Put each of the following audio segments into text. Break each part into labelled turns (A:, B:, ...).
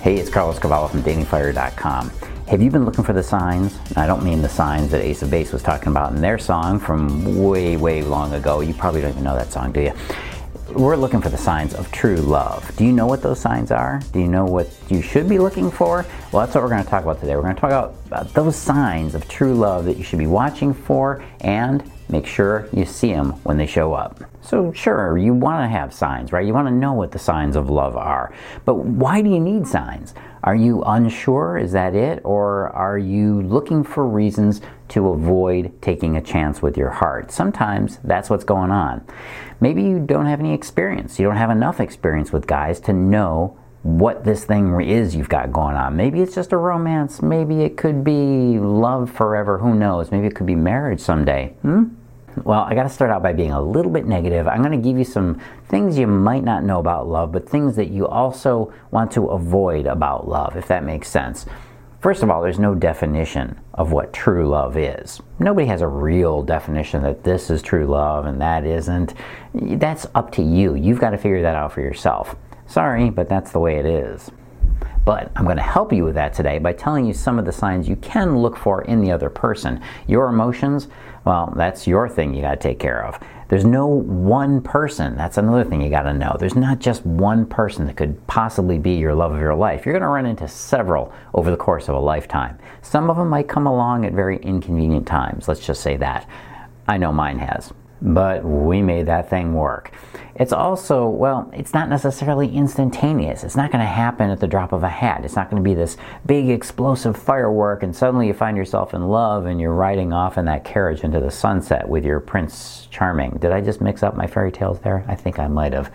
A: Hey, it's Carlos Cavallo from datingfire.com. Have you been looking for the signs? I don't mean the signs that Ace of Base was talking about in their song from way, way long ago. You probably don't even know that song, do you? We're looking for the signs of true love. Do you know what those signs are? Do you know what you should be looking for? Well, that's what we're going to talk about today. We're going to talk about those signs of true love that you should be watching for and make sure you see them when they show up. So, sure, you want to have signs, right? You want to know what the signs of love are. But why do you need signs? Are you unsure? Is that it? Or are you looking for reasons to avoid taking a chance with your heart? Sometimes that's what's going on. Maybe you don't have any experience. You don't have enough experience with guys to know what this thing is you've got going on. Maybe it's just a romance. Maybe it could be love forever. Who knows? Maybe it could be marriage someday. Hmm? Well, I got to start out by being a little bit negative. I'm going to give you some things you might not know about love, but things that you also want to avoid about love, if that makes sense. First of all, there's no definition of what true love is. Nobody has a real definition that this is true love and that isn't. That's up to you. You've got to figure that out for yourself. Sorry, but that's the way it is. But I'm going to help you with that today by telling you some of the signs you can look for in the other person. Your emotions, well, that's your thing you got to take care of. There's no one person. That's another thing you got to know. There's not just one person that could possibly be your love of your life. You're going to run into several over the course of a lifetime. Some of them might come along at very inconvenient times. Let's just say that. I know mine has but we made that thing work. It's also, well, it's not necessarily instantaneous. It's not going to happen at the drop of a hat. It's not going to be this big explosive firework and suddenly you find yourself in love and you're riding off in that carriage into the sunset with your Prince Charming. Did I just mix up my fairy tales there? I think I might have.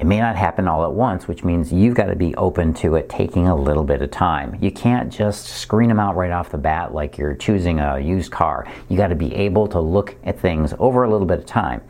A: It may not happen all at once, which means you've got to be open to it taking a little bit of time. You can't just screen them out right off the bat like you're choosing a used car. You got to be able to look at things over a little bit of time.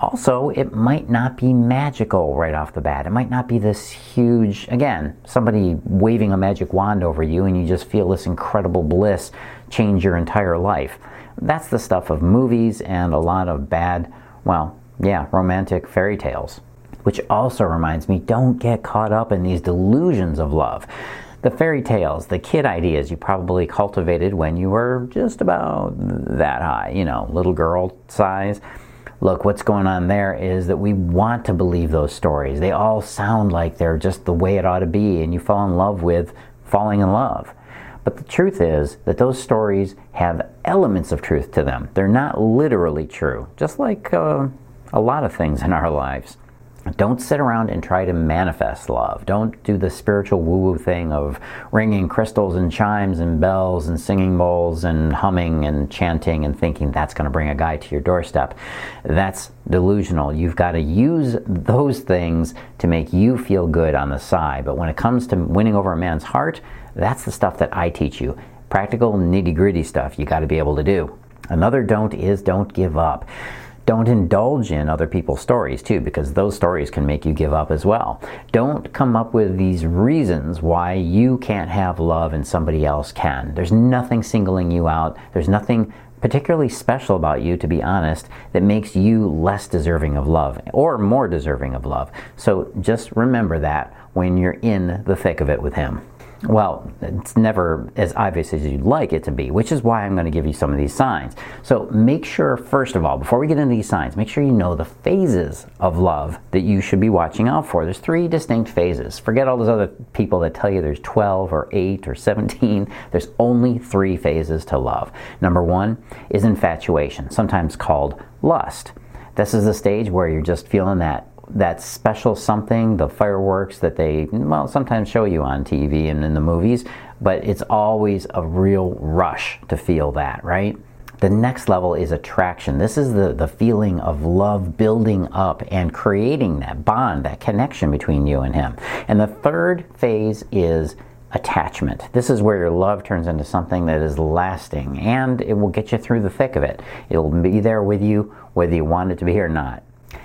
A: Also, it might not be magical right off the bat. It might not be this huge, again, somebody waving a magic wand over you and you just feel this incredible bliss change your entire life. That's the stuff of movies and a lot of bad, well, yeah, romantic fairy tales. Which also reminds me don't get caught up in these delusions of love. The fairy tales, the kid ideas you probably cultivated when you were just about that high, you know, little girl size. Look, what's going on there is that we want to believe those stories. They all sound like they're just the way it ought to be, and you fall in love with falling in love. But the truth is that those stories have elements of truth to them. They're not literally true, just like uh, a lot of things in our lives. Don't sit around and try to manifest love. Don't do the spiritual woo woo thing of ringing crystals and chimes and bells and singing bowls and humming and chanting and thinking that's going to bring a guy to your doorstep. That's delusional. You've got to use those things to make you feel good on the side. But when it comes to winning over a man's heart, that's the stuff that I teach you. Practical, nitty gritty stuff you got to be able to do. Another don't is don't give up don't indulge in other people's stories too, because those stories can make you give up as well. Don't come up with these reasons why you can't have love and somebody else can. There's nothing singling you out. There's nothing particularly special about you, to be honest, that makes you less deserving of love or more deserving of love. So just remember that when you're in the thick of it with Him well, it's never as obvious as you'd like it to be, which is why I'm going to give you some of these signs. So make sure, first of all, before we get into these signs, make sure you know the phases of love that you should be watching out for. There's three distinct phases. Forget all those other people that tell you there's 12 or 8 or 17. There's only three phases to love. Number one is infatuation, sometimes called lust. This is the stage where you're just feeling that that special something, the fireworks that they, well, sometimes show you on TV and in the movies, but it's always a real rush to feel that, right? The next level is attraction. This is the, the feeling of love building up and creating that bond, that connection between you and him. And the third phase is attachment. This is where your love turns into something that is lasting and it will get you through the thick of it. It'll be there with you whether you want it to be here or not.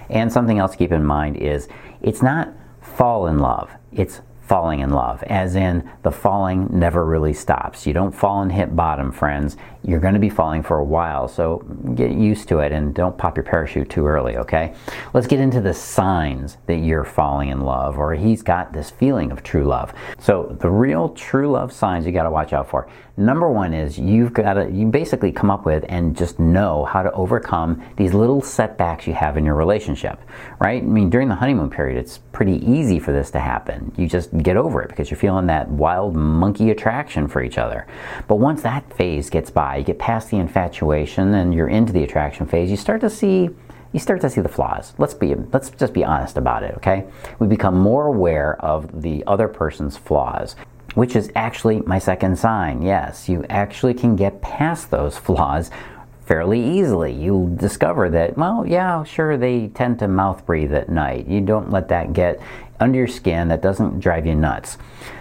A: And something else to keep in mind is it's not fall in love, it's falling in love, as in the falling never really stops. You don't fall and hit bottom, friends. You're going to be falling for a while, so get used to it and don't pop your parachute too early, okay? Let's get into the signs that you're falling in love or he's got this feeling of true love. So, the real true love signs you got to watch out for. Number one is you've got to, you basically come up with and just know how to overcome these little setbacks you have in your relationship, right? I mean, during the honeymoon period, it's pretty easy for this to happen. You just get over it because you're feeling that wild monkey attraction for each other. But once that phase gets by, you get past the infatuation and you're into the attraction phase, you start to see you start to see the flaws. Let's be let's just be honest about it, okay? We become more aware of the other person's flaws which is actually my second sign. Yes, you actually can get past those flaws fairly easily. You'll discover that, well, yeah, sure, they tend to mouth breathe at night. You don't let that get under your skin, that doesn't drive you nuts.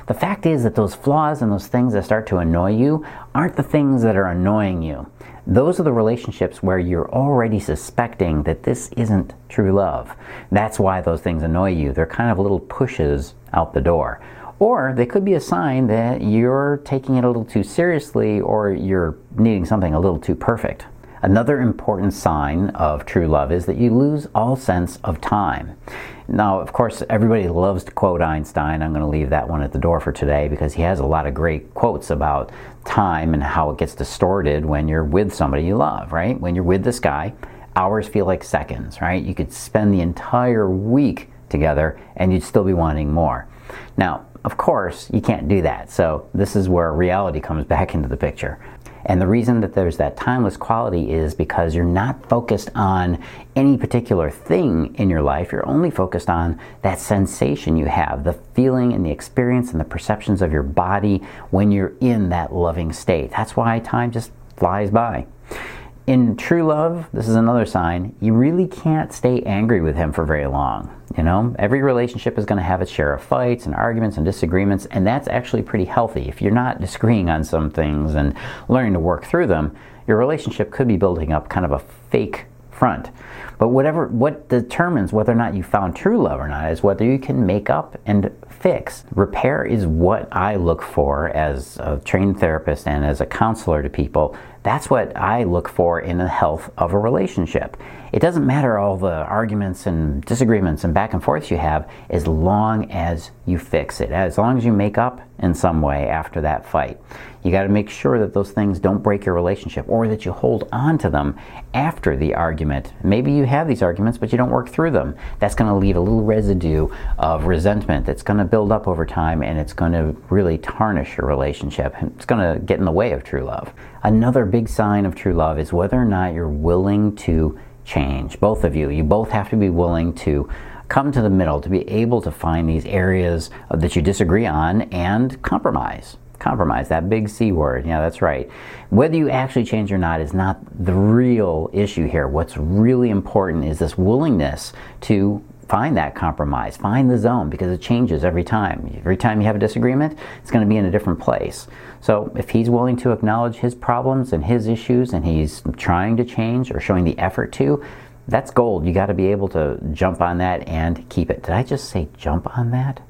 A: The fact is that those flaws and those things that start to annoy you aren't the things that are annoying you. Those are the relationships where you're already suspecting that this isn't true love. That's why those things annoy you. They're kind of little pushes out the door. Or they could be a sign that you're taking it a little too seriously or you're needing something a little too perfect. Another important sign of true love is that you lose all sense of time. Now, of course, everybody loves to quote Einstein. I'm going to leave that one at the door for today because he has a lot of great quotes about time and how it gets distorted when you're with somebody you love, right? When you're with this guy, hours feel like seconds, right? You could spend the entire week together and you'd still be wanting more. Now, of course, you can't do that. So, this is where reality comes back into the picture. And the reason that there's that timeless quality is because you're not focused on any particular thing in your life. You're only focused on that sensation you have, the feeling and the experience and the perceptions of your body when you're in that loving state. That's why time just flies by in true love, this is another sign, you really can't stay angry with him for very long. You know, every relationship is going to have its share of fights and arguments and disagreements, and that's actually pretty healthy. If you're not disagreeing on some things and learning to work through them, your relationship could be building up kind of a fake front. But whatever what determines whether or not you found true love or not is whether you can make up and fix. Repair is what I look for as a trained therapist and as a counselor to people. That's what I look for in the health of a relationship. It doesn't matter all the arguments and disagreements and back and forths you have as long as you fix it, as long as you make up in some way after that fight. You got to make sure that those things don't break your relationship or that you hold on to them after the argument. Maybe you have these arguments, but you don't work through them. That's going to leave a little residue of resentment that's going to build up over time and it's going to really tarnish your relationship. It's going to get in the way of true love. Another big sign of true love is whether or not you're willing to change. Both of you. You both have to be willing to come to the middle, to be able to find these areas that you disagree on and compromise. Compromise, that big C word. Yeah, that's right. Whether you actually change or not is not the real issue here. What's really important is this willingness to find that compromise, find the zone because it changes every time. Every time you have a disagreement, it's going to be in a different place. So if he's willing to acknowledge his problems and his issues and he's trying to change or showing the effort to, that's gold. You got to be able to jump on that and keep it. Did I just say jump on that?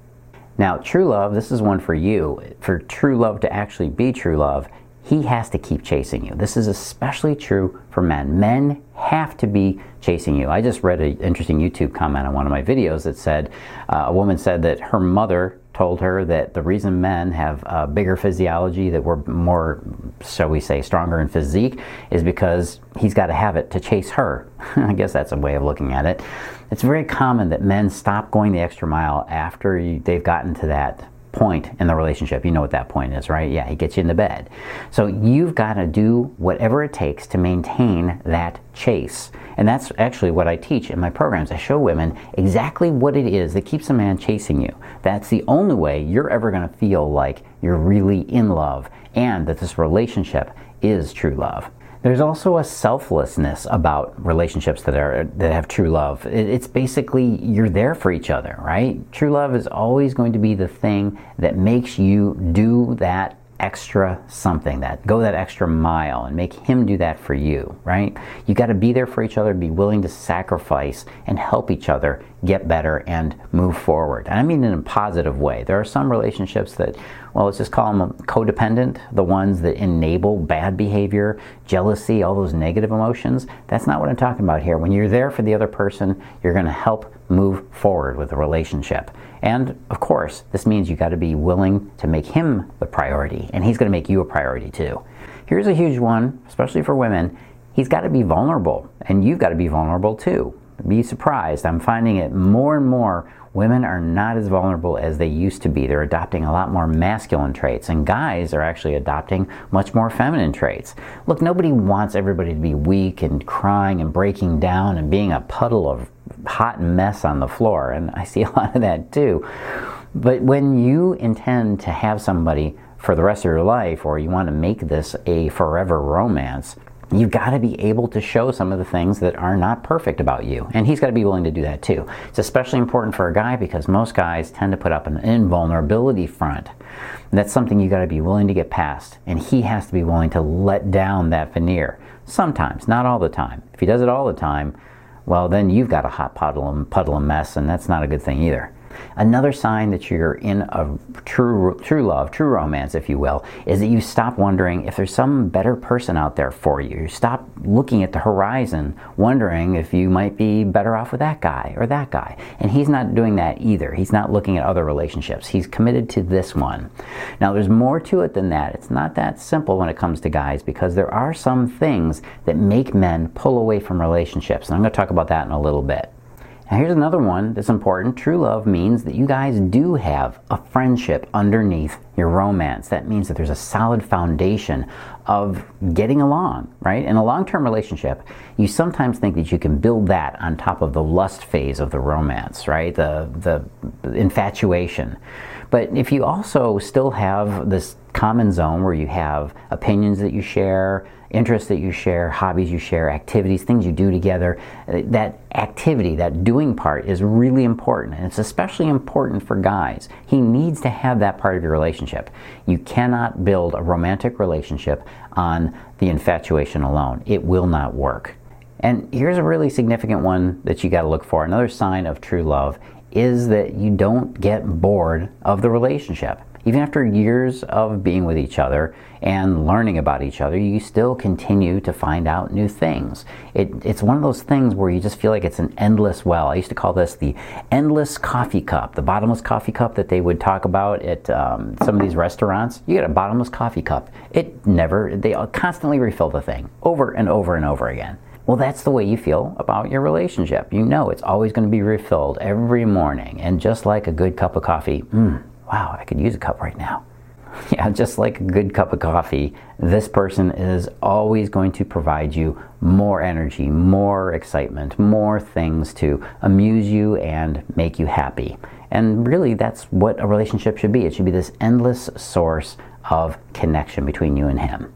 A: Now, true love, this is one for you. For true love to actually be true love, he has to keep chasing you. This is especially true for men. Men have to be chasing you. I just read an interesting YouTube comment on one of my videos that said uh, a woman said that her mother told her that the reason men have a bigger physiology, that we're more, shall we say, stronger in physique, is because he's got to have it to chase her. I guess that's a way of looking at it. It's very common that men stop going the extra mile after they've gotten to that point in the relationship. You know what that point is, right? Yeah, he gets you in the bed. So you've got to do whatever it takes to maintain that chase. And that's actually what I teach in my programs. I show women exactly what it is that keeps a man chasing you. That's the only way you're ever going to feel like you're really in love and that this relationship is true love. There's also a selflessness about relationships that are that have true love. It's basically you're there for each other, right? True love is always going to be the thing that makes you do that extra something that go that extra mile and make him do that for you right? You got to be there for each other be willing to sacrifice and help each other get better and move forward. And i mean in a positive way. There are some relationships that well let's just call them codependent the ones that enable bad behavior jealousy all those negative emotions. That's not what i'm talking about here. When you're there for the other person you're going to help move forward with the relationship and of course, this means you got to be willing to make him the priority, and he's going to make you a priority too. Here's a huge one, especially for women. He's got to be vulnerable, and you've got to be vulnerable too. Be surprised. I'm finding it more and more. Women are not as vulnerable as they used to be. They're adopting a lot more masculine traits, and guys are actually adopting much more feminine traits. Look, nobody wants everybody to be weak and crying and breaking down and being a puddle of hot mess on the floor, and I see a lot of that too. But when you intend to have somebody for the rest of your life, or you want to make this a forever romance, you've got to be able to show some of the things that are not perfect about you. And he's got to be willing to do that too. It's especially important for a guy because most guys tend to put up an invulnerability front. And that's something you got to be willing to get past. And he has to be willing to let down that veneer. Sometimes, not all the time. If he does it all the time, well, then you've got a hot puddle and puddle of mess, and that's not a good thing either. Another sign that you're in a true, true love, true romance, if you will, is that you stop wondering if there's some better person out there for you. You stop looking at the horizon, wondering if you might be better off with that guy or that guy. And he's not doing that either. He's not looking at other relationships. He's committed to this one. Now, there's more to it than that. It's not that simple when it comes to guys because there are some things that make men pull away from relationships. And I'm going to talk about that in a little bit. Now, here's another one that's important. True love means that you guys do have a friendship underneath your romance. That means that there's a solid foundation of getting along, right? In a long term relationship, you sometimes think that you can build that on top of the lust phase of the romance, right? The, the infatuation. But if you also still have this common zone where you have opinions that you share, interests that you share, hobbies you share, activities, things you do together. Uh, that activity, that doing part is really important. And it's especially important for guys. He needs to have that part of your relationship. You cannot build a romantic relationship on the infatuation alone, it will not work. And here's a really significant one that you got to look for. Another sign of true love is that you don't get bored of the relationship. Even after years of being with each other and learning about each other, you still continue to find out new things. It, it's one of those things where you just feel like it's an endless well. I used to call this the endless coffee cup, the bottomless coffee cup that they would talk about at um, some of these restaurants. You get a bottomless coffee cup. It never, they constantly refill the thing over and over and over again. Well, that's the way you feel about your relationship. You know it's always going to be refilled every morning. And just like a good cup of coffee, mm, wow, I could use a cup right now. Yeah, just like a good cup of coffee, this person is always going to provide you more energy, more excitement, more things to amuse you and make you happy. And really, that's what a relationship should be. It should be this endless source of connection between you and him.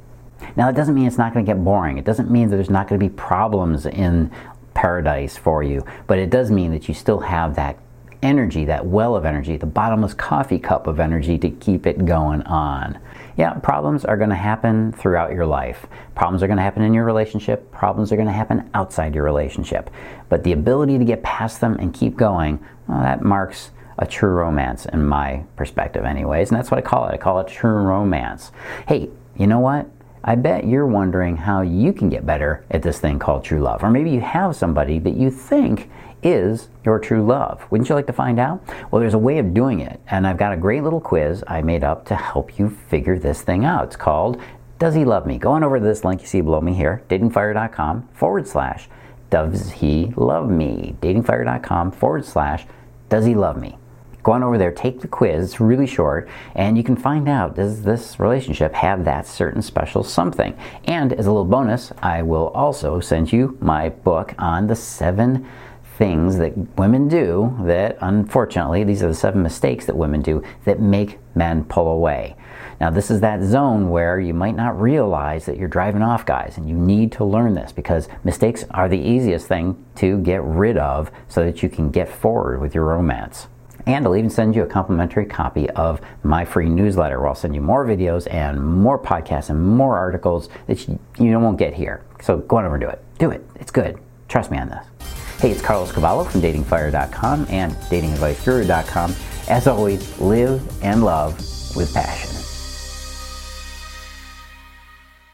A: Now, it doesn't mean it's not going to get boring. It doesn't mean that there's not going to be problems in paradise for you, but it does mean that you still have that energy, that well of energy, the bottomless coffee cup of energy to keep it going on. Yeah, problems are going to happen throughout your life. Problems are going to happen in your relationship. Problems are going to happen outside your relationship. But the ability to get past them and keep going, well, that marks a true romance in my perspective, anyways. And that's what I call it. I call it true romance. Hey, you know what? I bet you're wondering how you can get better at this thing called true love. Or maybe you have somebody that you think is your true love? Wouldn't you like to find out? Well, there's a way of doing it, and I've got a great little quiz I made up to help you figure this thing out. It's called Does He Love Me? Go on over to this link you see below me here, datingfire.com forward slash Does He Love Me? Datingfire.com forward slash Does He Love Me? Go on over there, take the quiz, it's really short, and you can find out does this relationship have that certain special something. And as a little bonus, I will also send you my book on the seven things that women do that, unfortunately, these are the seven mistakes that women do that make men pull away. Now, this is that zone where you might not realize that you're driving off guys, and you need to learn this because mistakes are the easiest thing to get rid of so that you can get forward with your romance. And I'll even send you a complimentary copy of my free newsletter where I'll send you more videos and more podcasts and more articles that you, you won't get here. So go on over and do it. Do it. It's good. Trust me on this. Hey, it's Carlos Cavallo from datingfire.com and datingadviceguru.com. As always, live and love with passion.